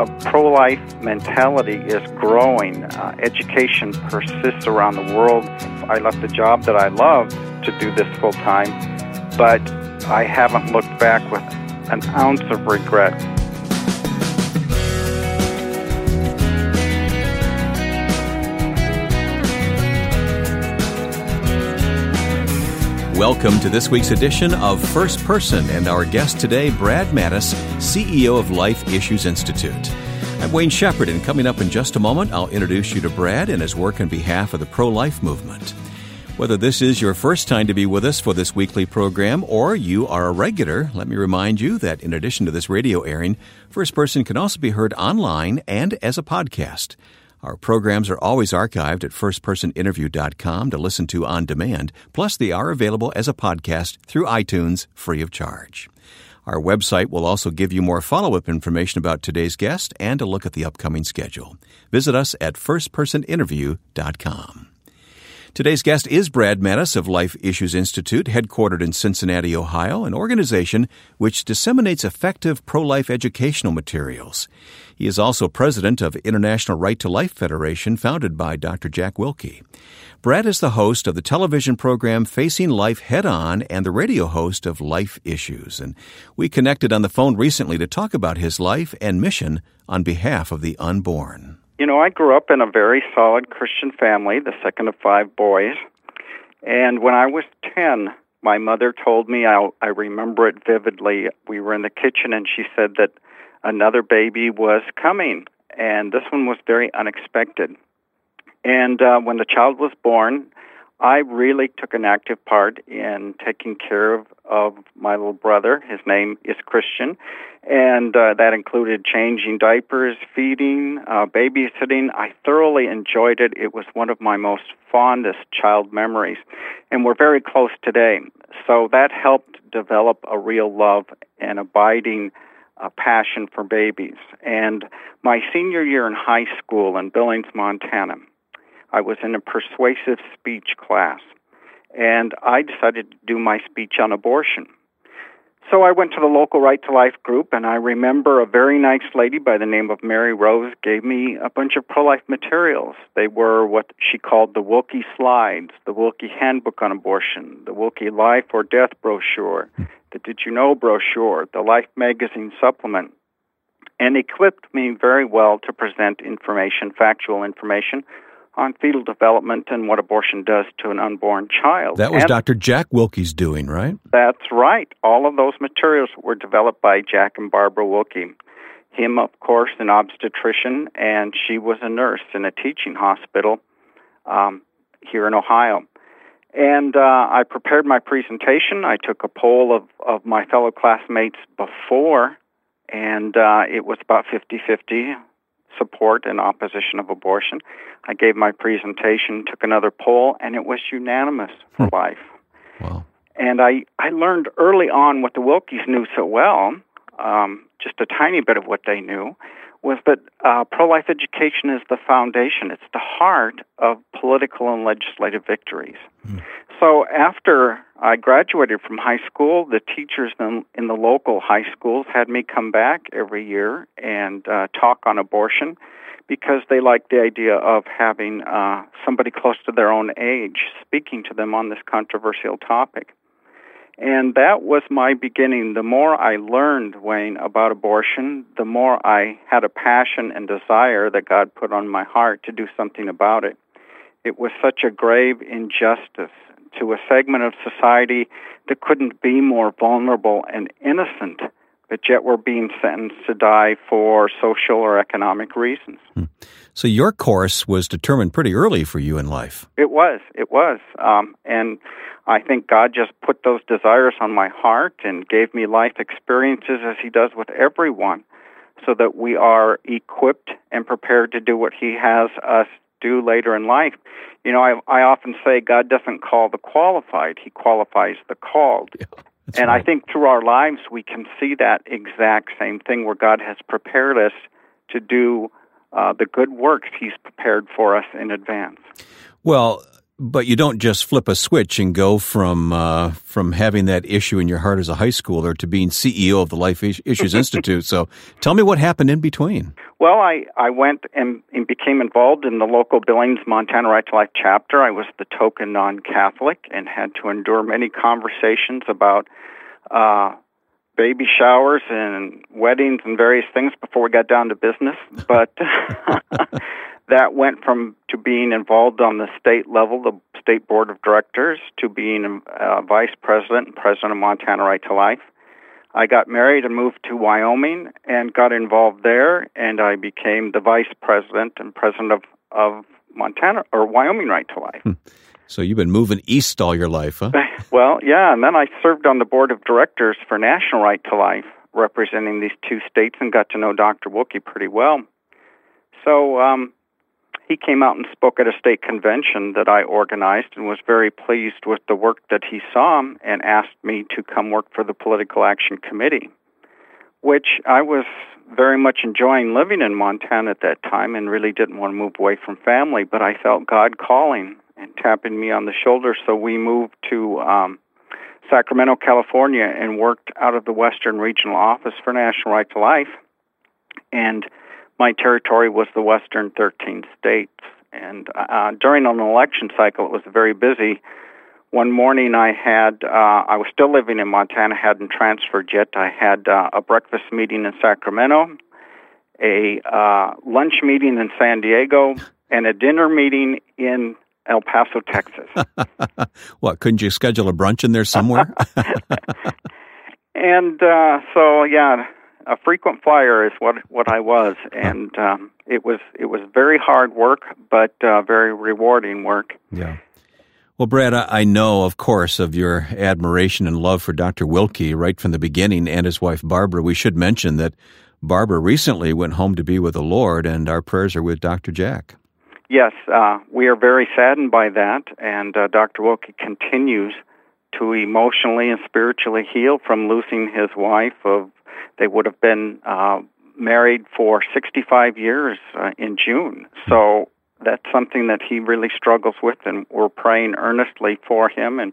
a pro life mentality is growing. Uh, education persists around the world. I left a job that I love to do this full time, but I haven't looked back with an ounce of regret. Welcome to this week's edition of First Person and our guest today, Brad Mattes, CEO of Life Issues Institute. I'm Wayne Shepherd, and coming up in just a moment, I'll introduce you to Brad and his work on behalf of the pro life movement. Whether this is your first time to be with us for this weekly program or you are a regular, let me remind you that in addition to this radio airing, First Person can also be heard online and as a podcast. Our programs are always archived at firstpersoninterview.com to listen to on demand, plus they are available as a podcast through iTunes free of charge. Our website will also give you more follow up information about today's guest and a look at the upcoming schedule. Visit us at firstpersoninterview.com. Today's guest is Brad Mattes of Life Issues Institute, headquartered in Cincinnati, Ohio, an organization which disseminates effective pro life educational materials. He is also president of International Right to Life Federation, founded by Dr. Jack Willke. Brad is the host of the television program Facing Life Head On and the radio host of Life Issues. And we connected on the phone recently to talk about his life and mission on behalf of the unborn. You know, I grew up in a very solid Christian family, the second of five boys. And when I was 10, my mother told me, I, I remember it vividly. We were in the kitchen and she said that another baby was coming. And this one was very unexpected. And uh, when the child was born, I really took an active part in taking care of, of my little brother. His name is Christian, and uh, that included changing diapers, feeding, uh, babysitting. I thoroughly enjoyed it. It was one of my most fondest child memories, and we're very close today. So that helped develop a real love and abiding uh, passion for babies. And my senior year in high school in Billings, Montana, I was in a persuasive speech class, and I decided to do my speech on abortion. So I went to the local Right to Life group, and I remember a very nice lady by the name of Mary Rose gave me a bunch of pro life materials. They were what she called the Willke Slides, the Willke Handbook on Abortion, the Willke Life or Death brochure, the Did You Know brochure, the Life Magazine supplement, and equipped me very well to present information, factual information on fetal development and what abortion does to an unborn child. That was and Dr. Jack Willke's doing, right? That's right. All of those materials were developed by Jack and Barbara Willke. Him, of course, an obstetrician, and she was a nurse in a teaching hospital um, here in Ohio. And uh, I prepared my presentation. I took a poll of, of my fellow classmates before, and uh, it was about 50 50 support and opposition of abortion. I gave my presentation, took another poll, and it was unanimous for Hmm. life. Wow. And I, I learned early on what the Willkes knew so well, um, just a tiny bit of what they knew, was that uh, pro life education is the foundation, it's the heart of political and legislative victories. So after I graduated from high school, the teachers in, in the local high schools had me come back every year and uh, talk on abortion because they liked the idea of having uh, somebody close to their own age speaking to them on this controversial topic. And that was my beginning. The more I learned, Wayne, about abortion, the more I had a passion and desire that God put on my heart to do something about it. It was such a grave injustice to a segment of society that couldn't be more vulnerable and innocent, but yet were being sentenced to die for social or economic reasons. So your course was determined pretty early for you in life. It was. It was. Um, and I think God just put those desires on my heart and gave me life experiences as He does with everyone so that we are equipped and prepared to do what He has us do later in life. You know, I, I often say God doesn't call the qualified, He qualifies the called. That's and I think through our lives we can see that exact same thing where God has prepared us to do uh, the good works He's prepared for us in advance. Well, but you don't just flip a switch and go from uh, from having that issue in your heart as a high schooler to being CEO of the Life Issues Institute. So, tell me what happened in between. Well, I, I went and, and became involved in the local Billings, Montana Right to Life chapter. I was the token non Catholic and had to endure many conversations about uh, baby showers and weddings and various things before we got down to business. But that went from to being involved on the state level, the state board of directors, to being uh, vice president and president of Montana Right to Life. I got married and moved to Wyoming and got involved there, and I became the vice president and president of, of Montana or Wyoming Right to Life. Hmm. So you've been moving east all your life, huh? Well, yeah, and then I served on the board of directors for National Right to Life, representing these two states, and got to know Dr. Willke pretty well. So um, he came out and spoke at a state convention that I organized and was very pleased with the work that he saw and asked me to come work for the Political Action Committee, which I was very much enjoying living in Montana at that time and really didn't want to move away from family, but I felt God calling and tapping me on the shoulder, so we moved to um, Sacramento, California, and worked out of the Western Regional Office for National Right to Life. And my territory was the western 13 states. And uh, during an election cycle, it was very busy. One morning, I had, uh, I was still living in Montana, hadn't transferred yet. I had uh, a breakfast meeting in Sacramento, a uh, lunch meeting in San Diego, and a dinner meeting in El Paso, Texas. what, couldn't you schedule a brunch in there somewhere? and uh, so, yeah, a frequent flyer is what what I was, and um, it was it was very hard work, but uh, very rewarding work. Yeah. Well, Brad, I know, of course, of your admiration and love for Dr. Willke right from the beginning, and his wife Barbara. We should mention that Barbara recently went home to be with the Lord, and our prayers are with Dr. Jack. Yes, uh, we are very saddened by that, and uh, Dr. Willke continues to emotionally and spiritually heal from losing his wife of they would have been uh, married for 65 years uh, in June. So that's something that he really struggles with, and we're praying earnestly for him and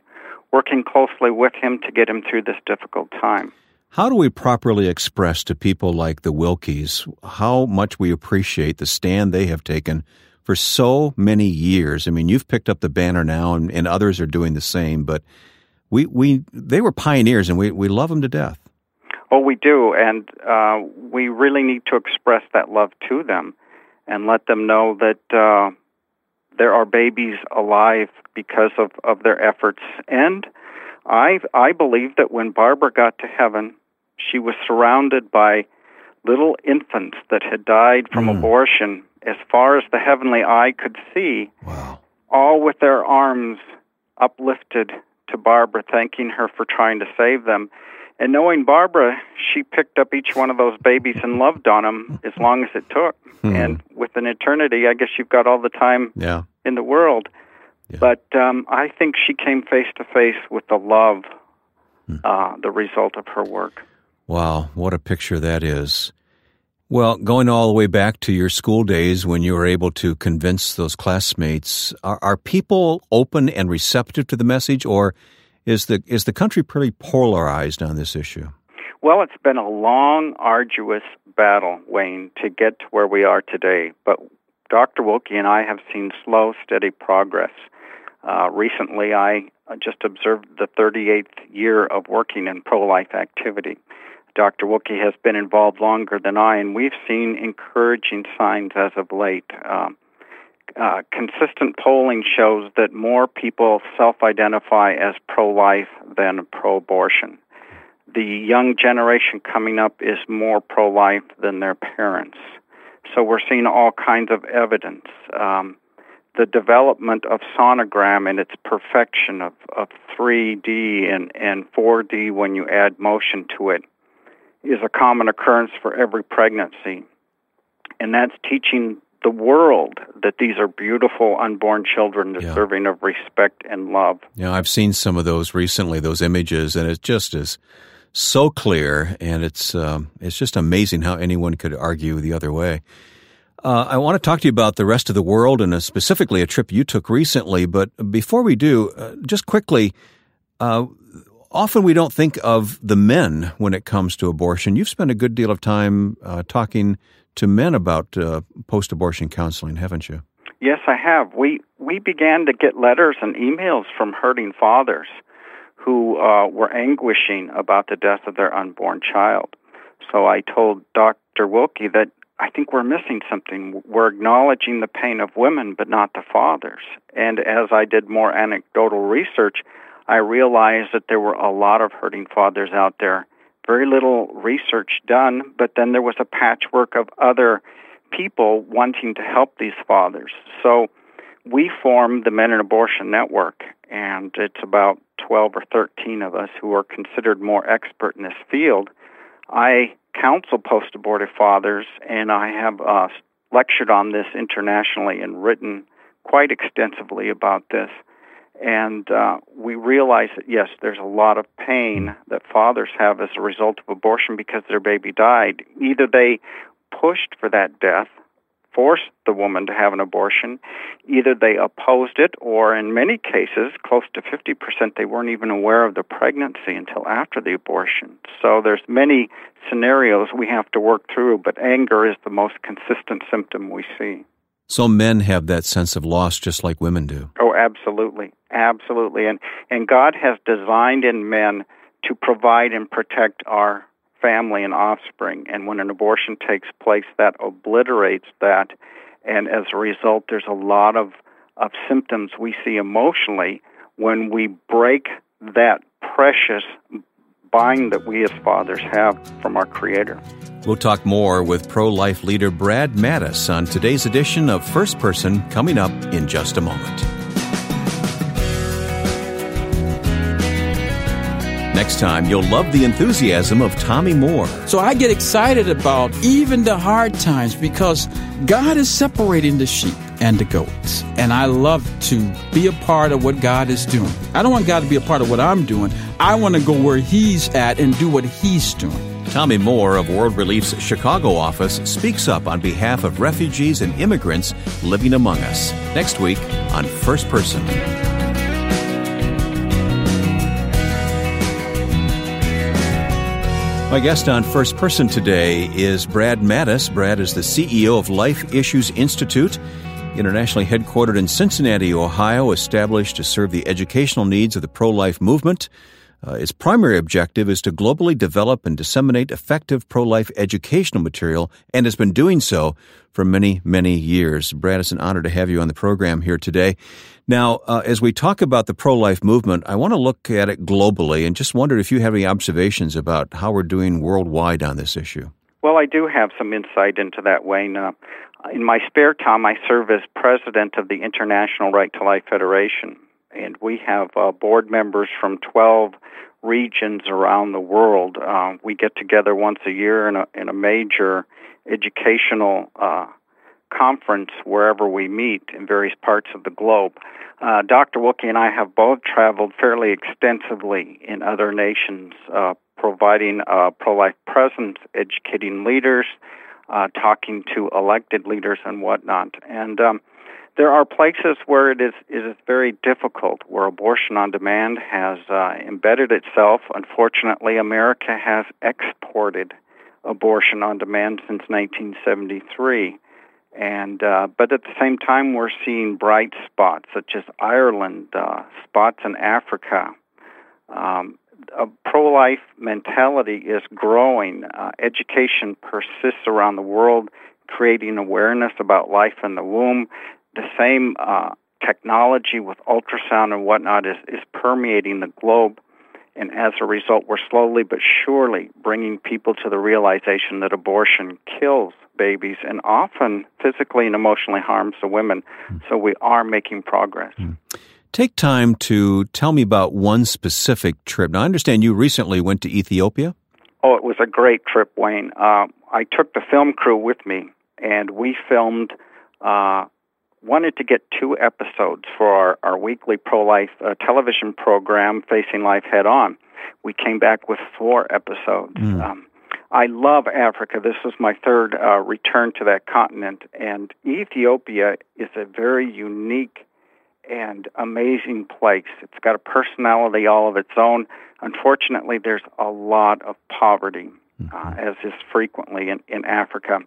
working closely with him to get him through this difficult time. How do we properly express to people like the Willkes how much we appreciate the stand they have taken for so many years? I mean, you've picked up the banner now, and, and others are doing the same, but we, we they were pioneers, and we, we love them to death. Oh, we do, and uh, we really need to express that love to them and let them know that uh, there are babies alive because of, of their efforts. And I I believe that when Barbara got to heaven, she was surrounded by little infants that had died from mm. abortion as far as the heavenly eye could see. Wow. All with their arms uplifted to Barbara, thanking her for trying to save them. And knowing Barbara, she picked up each one of those babies and loved on them as long as it took. Hmm. And with an eternity, I guess you've got all the time yeah. in the world. Yeah. But um, I think she came face to face with the love, hmm. uh, the result of her work. Wow, what a picture that is. Well, going all the way back to your school days when you were able to convince those classmates, are, are people open and receptive to the message, or is the is the country pretty polarized on this issue? Well, it's been a long, arduous battle, Wayne, to get to where we are today. But Dr. Willke and I have seen slow, steady progress. Uh, recently, I just observed the 38th year of working in pro life activity. Dr. Willke has been involved longer than I, and we've seen encouraging signs as of late. Um, uh, consistent polling shows that more people self identify as pro life than pro abortion. The young generation coming up is more pro life than their parents. So we're seeing all kinds of evidence. Um, the development of sonogram and its perfection of, of 3D and, and 4D when you add motion to it is a common occurrence for every pregnancy. And that's teaching the world that these are beautiful unborn children deserving yeah. of respect and love. Yeah, I've seen some of those recently, those images, and it just is so clear, and it's um, it's just amazing how anyone could argue the other way. Uh, I want to talk to you about the rest of the world and specifically a trip you took recently. But before we do, uh, just quickly, uh, often we don't think of the men when it comes to abortion. You've spent a good deal of time uh, talking to men about uh, post-abortion counseling, haven't you? Yes, I have. We we began to get letters and emails from hurting fathers who uh, were anguishing about the death of their unborn child. So I told Dr. Willke that I think we're missing something. We're acknowledging the pain of women, but not the fathers. And as I did more anecdotal research, I realized that there were a lot of hurting fathers out there. Very little research done, but then there was a patchwork of other people wanting to help these fathers. So we formed the Men in Abortion Network, and it's about 12 or 13 of us who are considered more expert in this field. I counsel post abortive fathers, and I have uh, lectured on this internationally and written quite extensively about this. And uh, we realize that, yes, there's a lot of pain that fathers have as a result of abortion because their baby died. Either they pushed for that death forced the woman to have an abortion. Either they opposed it, or in many cases, close to 50%, they weren't even aware of the pregnancy until after the abortion. So there's many scenarios we have to work through, but anger is the most consistent symptom we see. So men have that sense of loss just like women do. Oh, absolutely. Absolutely. And and God has designed in men to provide and protect our family and offspring. And when an abortion takes place, that obliterates that. And as a result, there's a lot of, of symptoms we see emotionally when we break that precious bind that we as fathers have from our Creator. We'll talk more with pro life leader Brad Mattes on today's edition of First Person coming up in just a moment. Next time, you'll love the enthusiasm of Tommy Moore. So I get excited about even the hard times because God is separating the sheep and the goats. And I love to be a part of what God is doing. I don't want God to be a part of what I'm doing. I want to go where He's at and do what He's doing. Tommy Moore of World Relief's Chicago office speaks up on behalf of refugees and immigrants living among us. Next week on First Person. My guest on First Person today is Brad Mattes. Brad is the CEO of Life Issues Institute, internationally headquartered in Cincinnati, Ohio, established to serve the educational needs of the pro life movement. Uh, its primary objective is to globally develop and disseminate effective pro life educational material and has been doing so for many, many years. Brad, it's an honor to have you on the program here today. Now, uh, as we talk about the pro life movement, I want to look at it globally and just wondered if you have any observations about how we're doing worldwide on this issue. Well, I do have some insight into that, Wayne. Uh, in my spare time, I serve as president of the International Right to Life Federation and we have uh, board members from 12 regions around the world. Uh, we get together once a year in a, in a major educational uh, conference wherever we meet in various parts of the globe. Uh, Dr. Willke and I have both traveled fairly extensively in other nations, uh, providing uh, pro life presence, educating leaders, uh, talking to elected leaders, and whatnot. And um, there are places where it is it is very difficult, where abortion on demand has uh, embedded itself. Unfortunately, America has exported abortion on demand since 1973, and uh, but at the same time, we're seeing bright spots such as Ireland, uh, spots in Africa. Um, a pro-life mentality is growing. Uh, education persists around the world creating awareness about life in the womb the same uh, technology with ultrasound and whatnot is, is permeating the globe. And as a result, we're slowly but surely bringing people to the realization that abortion kills babies and often physically and emotionally harms the women. Mm. So we are making progress. Mm. Take time to tell me about one specific trip. Now, I understand you recently went to Ethiopia. Oh, it was a great trip, Wayne. Uh, I took the film crew with me, and we filmed uh, wanted to get two episodes for our, our weekly pro life uh, television program, Facing Life Head On. We came back with four episodes. Mm. Um, I love Africa. This was my third uh, return to that continent, and Ethiopia is a very unique and amazing place. It's got a personality all of its own. Unfortunately, there's a lot of poverty, uh, mm-hmm. as is frequently in, in Africa.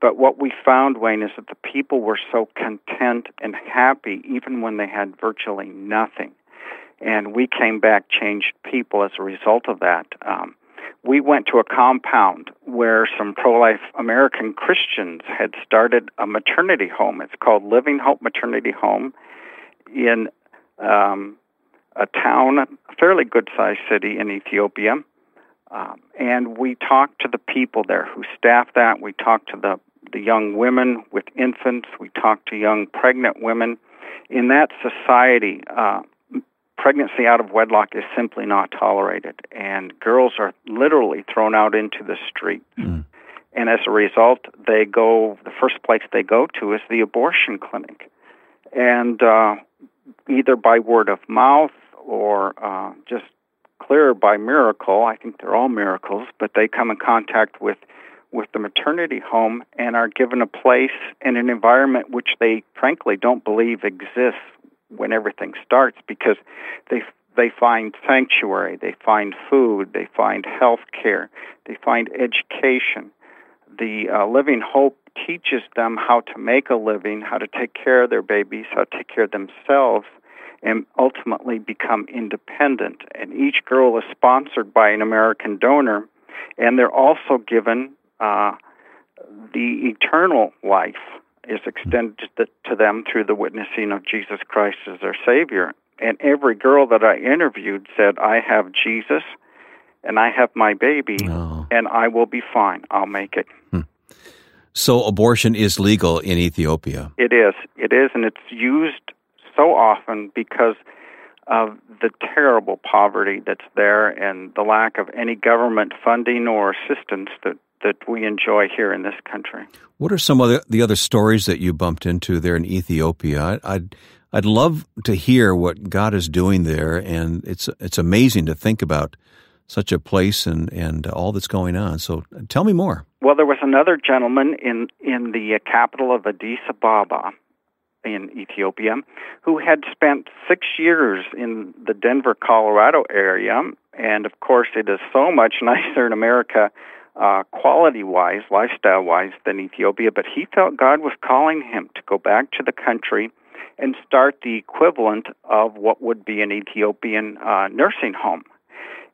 But what we found, Wayne, is that the people were so content and happy even when they had virtually nothing. And we came back changed people as a result of that. Um, we went to a compound where some pro life American Christians had started a maternity home. It's called Living Hope Maternity Home in um, a town, a fairly good sized city in Ethiopia. Um, and we talked to the people there who staff that. We talked to the, the young women with infants. We talked to young pregnant women. In that society, uh, pregnancy out of wedlock is simply not tolerated, and girls are literally thrown out into the street. Mm. And as a result, they go, the first place they go to is the abortion clinic. And uh, either by word of mouth or uh, just clear by miracle, I think they're all miracles, but they come in contact with with the maternity home and are given a place in an environment which they frankly don't believe exists when everything starts because they they find sanctuary, they find food, they find health care, they find education. The uh, Living Hope teaches them how to make a living, how to take care of their babies, how to take care of themselves, and ultimately become independent. And each girl is sponsored by an American donor, and they're also given uh, the eternal life is extended to them through the witnessing of Jesus Christ as their Savior. And every girl that I interviewed said, I have Jesus and I have my baby, oh. and I will be fine. I'll make it. Hmm. So, abortion is legal in Ethiopia? It is. It is, and it's used so often because of the terrible poverty that's there and the lack of any government funding or assistance that that we enjoy here in this country. What are some of the other stories that you bumped into there in Ethiopia? I'd I'd love to hear what God is doing there, and it's it's amazing to think about such a place and and all that's going on. So tell me more. Well, there was another gentleman in in the capital of Addis Ababa in Ethiopia who had spent six years in the Denver, Colorado area, and of course, it is so much nicer in America uh, quality wise, lifestyle wise, than Ethiopia, but he felt God was calling him to go back to the country and start the equivalent of what would be an Ethiopian uh, nursing home.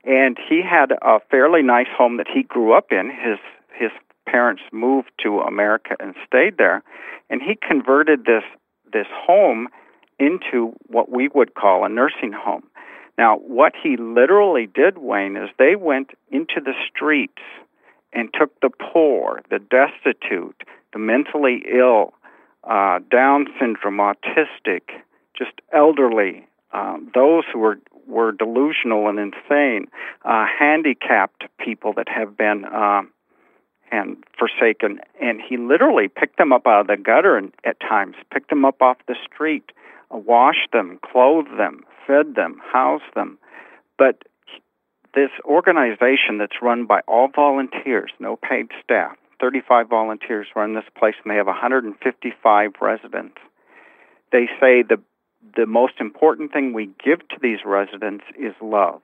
And he had a fairly nice home that he grew up in. His his parents moved to America and stayed there, and he converted this this home into what we would call a nursing home. Now, what he literally did, Wayne, is they went into the streets and took the poor, the destitute, the mentally ill, uh, Down syndrome, autistic, just elderly, um, those who were were delusional and insane, uh, handicapped people that have been uh, and forsaken, and he literally picked them up out of the gutter and, at times, picked them up off the street, washed them, clothed them, fed them, housed them. But this organization that's run by all volunteers, no paid staff, 35 volunteers run this place, and they have 155 residents. They say the the most important thing we give to these residents is love,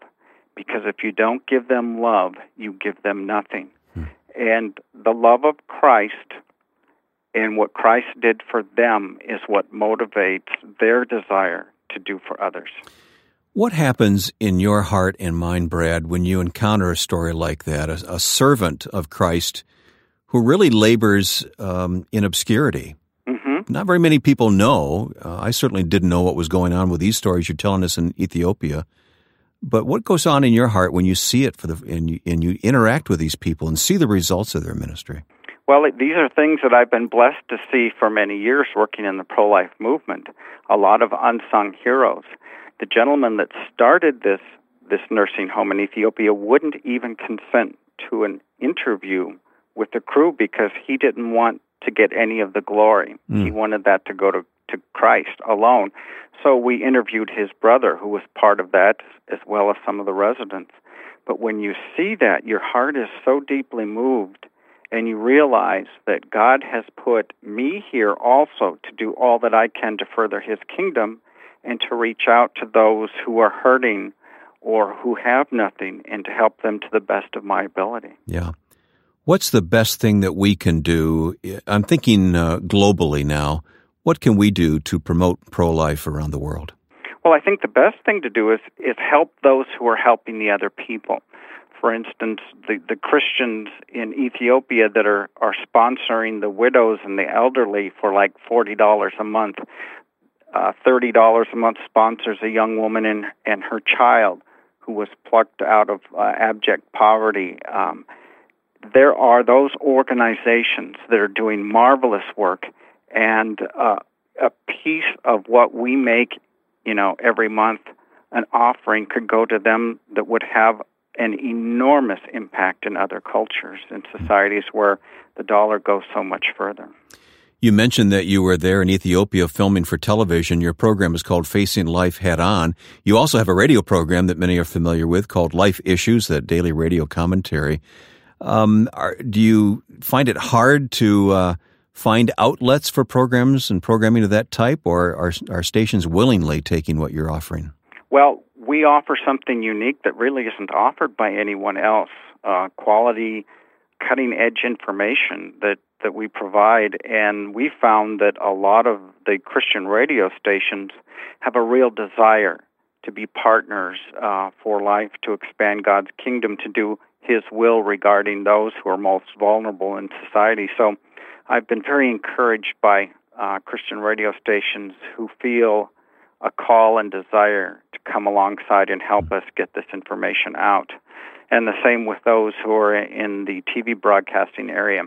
because if you don't give them love, you give them nothing. And the love of Christ and what Christ did for them is what motivates their desire to do for others. What happens in your heart and mind, Brad, when you encounter a story like that, a, a servant of Christ who really labors um, in obscurity? Mm-hmm. Not very many people know. Uh, I certainly didn't know what was going on with these stories you're telling us in Ethiopia. But what goes on in your heart when you see it for the and you, and you interact with these people and see the results of their ministry? Well, these are things that I've been blessed to see for many years working in the pro life movement. A lot of unsung heroes the gentleman that started this this nursing home in Ethiopia wouldn't even consent to an interview with the crew because he didn't want to get any of the glory. Mm. He wanted that to go to to Christ alone. So we interviewed his brother, who was part of that, as well as some of the residents. But when you see that, your heart is so deeply moved, and you realize that God has put me here also to do all that I can to further His kingdom and to reach out to those who are hurting or who have nothing and to help them to the best of my ability. Yeah. What's the best thing that we can do? I'm thinking uh, globally now. What can we do to promote pro life around the world? Well, I think the best thing to do is, is help those who are helping the other people. For instance, the, the Christians in Ethiopia that are, are sponsoring the widows and the elderly for like $40 a month. Uh, $30 a month sponsors a young woman and, and her child who was plucked out of uh, abject poverty. Um, there are those organizations that are doing marvelous work, and uh, a piece of what we make, you know, every month, an offering could go to them that would have an enormous impact in other cultures and societies where the dollar goes so much further. You mentioned that you were there in Ethiopia filming for television. Your program is called Facing Life Head On. You also have a radio program that many are familiar with called Life Issues, that daily radio commentary. Um, are, do you find it hard to uh, find outlets for programs and programming of that type, or are, are stations willingly taking what you're offering? Well, we offer something unique that really isn't offered by anyone else. Uh, quality, cutting edge information that that we provide, and we found that a lot of the Christian radio stations have a real desire to be partners uh, for life, to expand God's kingdom, to do His will regarding those who are most vulnerable in society. So I've been very encouraged by uh, Christian radio stations who feel a call and desire to come alongside and help us get this information out. And the same with those who are in the TV broadcasting area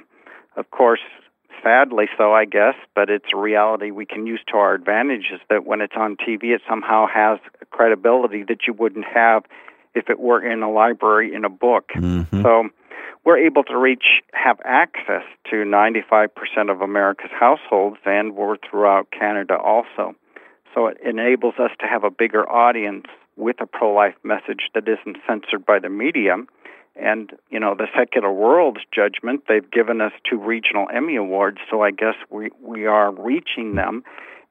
of course, sadly so, I guess, but it's a reality we can use to our advantage is that when it's on TV, it somehow has credibility that you wouldn't have if it were in a library in a book. Mm-hmm. So we're able to reach, have access to 95% of America's households, and we're throughout Canada also. So it enables us to have a bigger audience with a pro life message that isn't censored by the media and you know the secular world's judgment they've given us two regional emmy awards so i guess we we are reaching them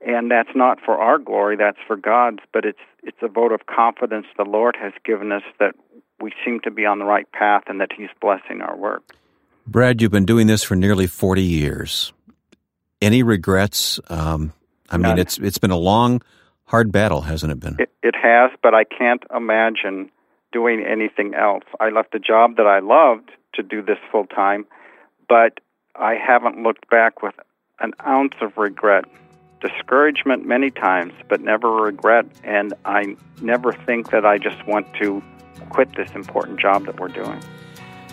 and that's not for our glory that's for god's but it's it's a vote of confidence the lord has given us that we seem to be on the right path and that he's blessing our work. Brad you've been doing this for nearly 40 years. Any regrets? Um, i mean it's it's been a long hard battle hasn't it been? It, it has but i can't imagine doing anything else. I left a job that I loved to do this full time, but I haven't looked back with an ounce of regret. Discouragement many times, but never regret. And I never think that I just want to quit this important job that we're doing.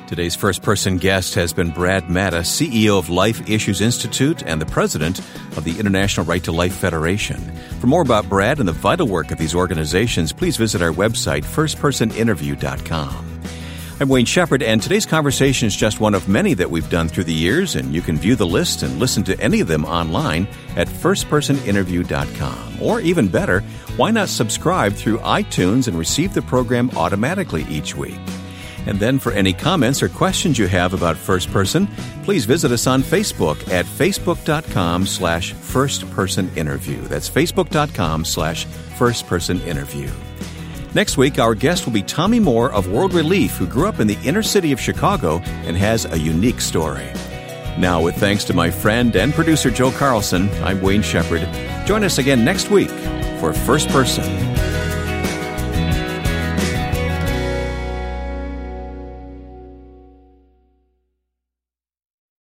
Today's first person guest has been Brad Matta, CEO of Life Issues Institute and the president of the International Right to Life Federation. For more about Brad and the vital work of these organizations, please visit our website, firstpersoninterview.com. I'm Wayne Shepherd, and today's conversation is just one of many that we've done through the years, and you can view the list and listen to any of them online at firstpersoninterview.com. Or even better, why not subscribe through iTunes and receive the program automatically each week? And then for any comments or questions you have about First Person, please visit us on Facebook at facebook.com slash first person interview. That's facebook.com slash first person interview. Next week, our guest will be Tommy Moore of World Relief, who grew up in the inner city of Chicago and has a unique story. Now, with thanks to my friend and producer Joe Carlson, I'm Wayne Shepherd. Join us again next week for First Person.